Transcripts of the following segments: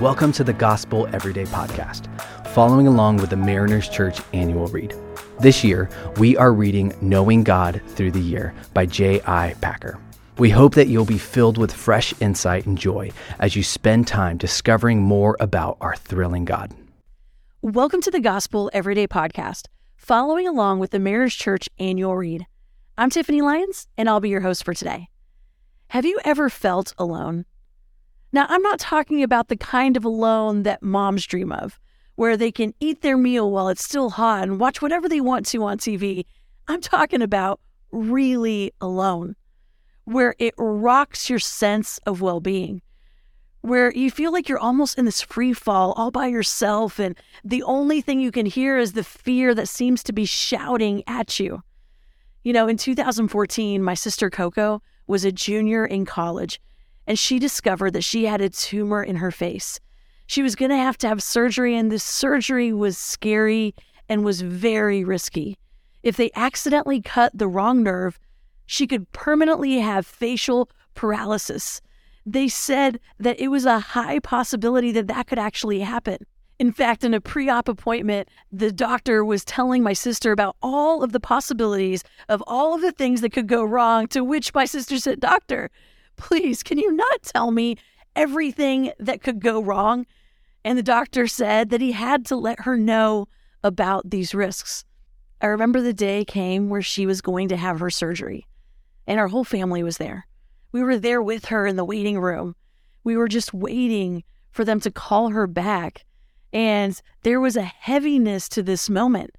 Welcome to the Gospel Everyday Podcast, following along with the Mariners Church annual read. This year, we are reading Knowing God Through the Year by J.I. Packer. We hope that you'll be filled with fresh insight and joy as you spend time discovering more about our thrilling God. Welcome to the Gospel Everyday Podcast, following along with the Mariners Church annual read. I'm Tiffany Lyons, and I'll be your host for today. Have you ever felt alone? Now, I'm not talking about the kind of alone that moms dream of, where they can eat their meal while it's still hot and watch whatever they want to on TV. I'm talking about really alone, where it rocks your sense of well being, where you feel like you're almost in this free fall all by yourself, and the only thing you can hear is the fear that seems to be shouting at you. You know, in 2014, my sister Coco was a junior in college and she discovered that she had a tumor in her face. She was going to have to have surgery, and this surgery was scary and was very risky. If they accidentally cut the wrong nerve, she could permanently have facial paralysis. They said that it was a high possibility that that could actually happen. In fact, in a pre op appointment, the doctor was telling my sister about all of the possibilities of all of the things that could go wrong, to which my sister said, Doctor, please, can you not tell me everything that could go wrong? And the doctor said that he had to let her know about these risks. I remember the day came where she was going to have her surgery, and our whole family was there. We were there with her in the waiting room. We were just waiting for them to call her back. And there was a heaviness to this moment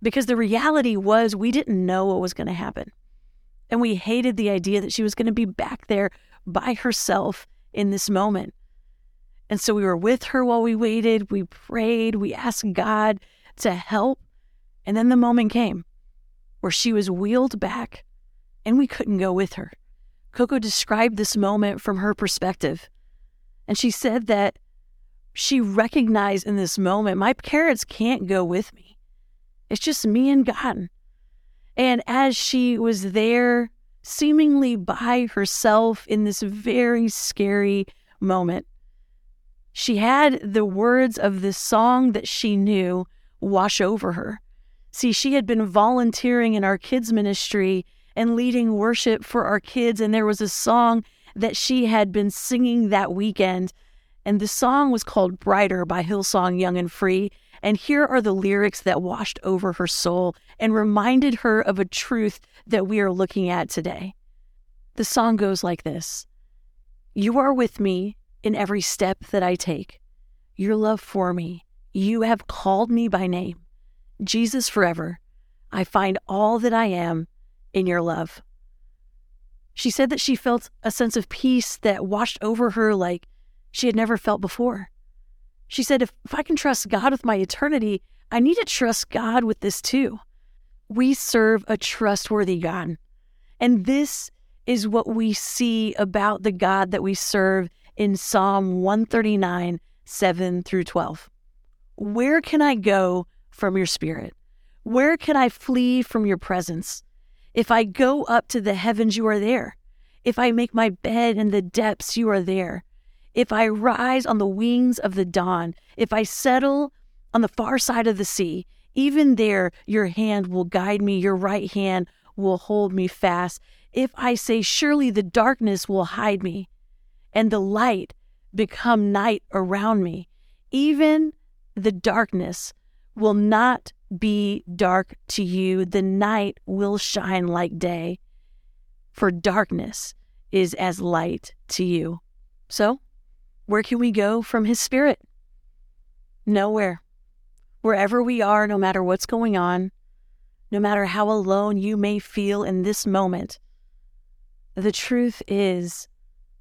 because the reality was we didn't know what was going to happen. And we hated the idea that she was going to be back there by herself in this moment. And so we were with her while we waited. We prayed. We asked God to help. And then the moment came where she was wheeled back and we couldn't go with her. Coco described this moment from her perspective. And she said that she recognized in this moment, my parents can't go with me. It's just me and God. And as she was there, seemingly by herself in this very scary moment, she had the words of this song that she knew wash over her. See, she had been volunteering in our kids' ministry and leading worship for our kids, and there was a song that she had been singing that weekend. And the song was called Brighter by Hillsong Young and Free. And here are the lyrics that washed over her soul and reminded her of a truth that we are looking at today. The song goes like this You are with me in every step that I take. Your love for me, you have called me by name. Jesus forever, I find all that I am in your love. She said that she felt a sense of peace that washed over her like she had never felt before. She said, if, if I can trust God with my eternity, I need to trust God with this too. We serve a trustworthy God. And this is what we see about the God that we serve in Psalm 139, 7 through 12. Where can I go from your spirit? Where can I flee from your presence? If I go up to the heavens, you are there. If I make my bed in the depths, you are there. If I rise on the wings of the dawn, if I settle on the far side of the sea, even there your hand will guide me, your right hand will hold me fast. If I say, Surely the darkness will hide me, and the light become night around me, even the darkness will not be dark to you. The night will shine like day, for darkness is as light to you. So, where can we go from His Spirit? Nowhere. Wherever we are, no matter what's going on, no matter how alone you may feel in this moment, the truth is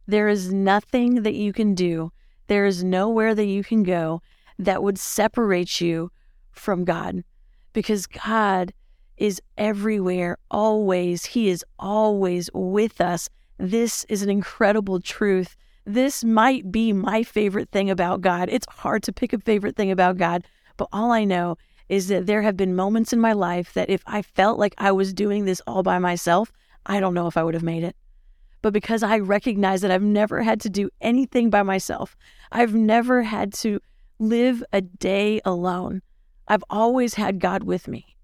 there is nothing that you can do, there is nowhere that you can go that would separate you from God because God is everywhere, always. He is always with us. This is an incredible truth this might be my favorite thing about God. It's hard to pick a favorite thing about God, but all I know is that there have been moments in my life that if I felt like I was doing this all by myself, I don't know if I would have made it. but because I recognize that I've never had to do anything by myself. I've never had to live a day alone. I've always had God with me.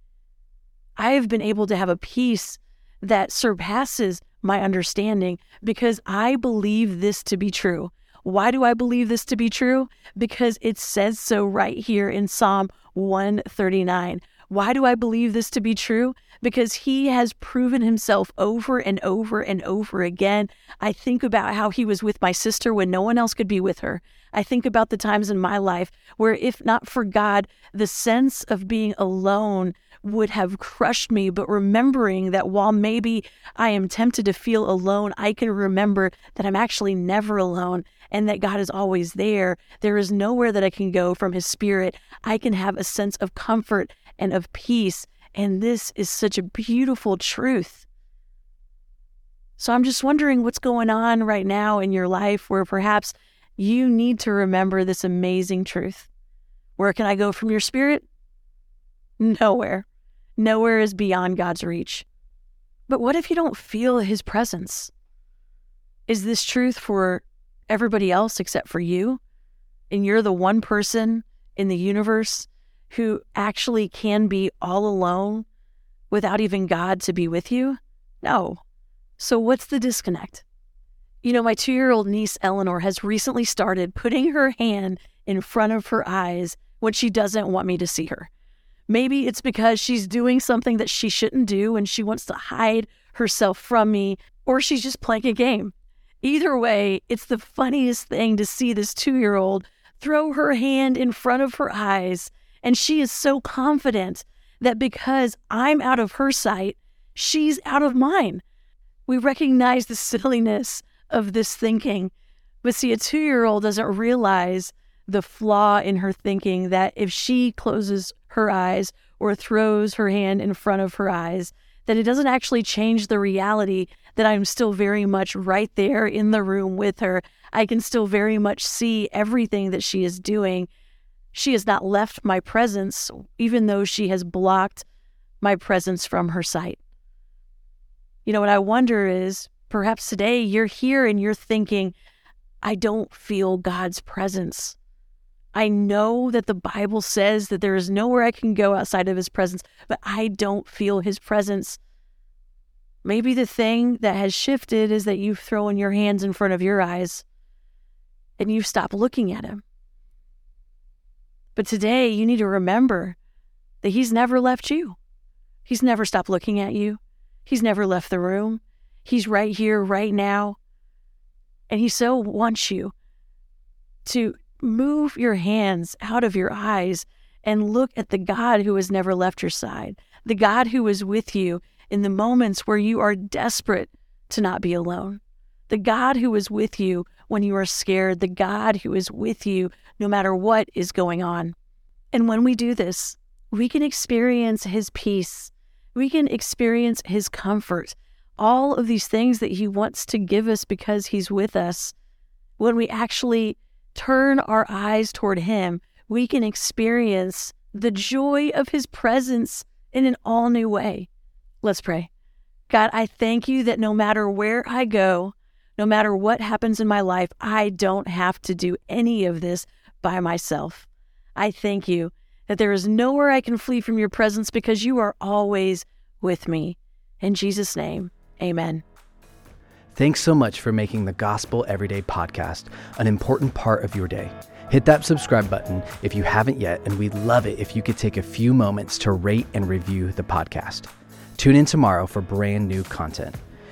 I have been able to have a peace that surpasses my understanding because I believe this to be true. Why do I believe this to be true? Because it says so right here in Psalm 139. Why do I believe this to be true? Because he has proven himself over and over and over again. I think about how he was with my sister when no one else could be with her. I think about the times in my life where, if not for God, the sense of being alone would have crushed me. But remembering that while maybe I am tempted to feel alone, I can remember that I'm actually never alone and that God is always there. There is nowhere that I can go from His Spirit. I can have a sense of comfort and of peace. And this is such a beautiful truth. So I'm just wondering what's going on right now in your life where perhaps you need to remember this amazing truth. Where can I go from your spirit? Nowhere. Nowhere is beyond God's reach. But what if you don't feel his presence? Is this truth for everybody else except for you? And you're the one person in the universe who actually can be all alone without even God to be with you? No. So, what's the disconnect? You know, my two year old niece Eleanor has recently started putting her hand in front of her eyes when she doesn't want me to see her. Maybe it's because she's doing something that she shouldn't do and she wants to hide herself from me, or she's just playing a game. Either way, it's the funniest thing to see this two year old throw her hand in front of her eyes and she is so confident that because I'm out of her sight, she's out of mine. We recognize the silliness of this thinking. But see, a two year old doesn't realize the flaw in her thinking that if she closes her eyes or throws her hand in front of her eyes, that it doesn't actually change the reality that I'm still very much right there in the room with her. I can still very much see everything that she is doing. She has not left my presence, even though she has blocked my presence from her sight. You know, what I wonder is perhaps today you're here and you're thinking, I don't feel God's presence. I know that the Bible says that there is nowhere I can go outside of his presence, but I don't feel his presence. Maybe the thing that has shifted is that you've thrown your hands in front of your eyes and you've stopped looking at him. But today, you need to remember that He's never left you. He's never stopped looking at you. He's never left the room. He's right here, right now. And He so wants you to move your hands out of your eyes and look at the God who has never left your side, the God who is with you in the moments where you are desperate to not be alone, the God who is with you when you are scared, the God who is with you no matter what is going on. And when we do this, we can experience His peace, we can experience His comfort, all of these things that He wants to give us because He's with us. When we actually turn our eyes toward Him, we can experience the joy of His presence in an all new way. Let's pray. God, I thank you that no matter where I go, no matter what happens in my life, I don't have to do any of this by myself. I thank you that there is nowhere I can flee from your presence because you are always with me. In Jesus' name, amen. Thanks so much for making the Gospel Everyday podcast an important part of your day. Hit that subscribe button if you haven't yet, and we'd love it if you could take a few moments to rate and review the podcast. Tune in tomorrow for brand new content.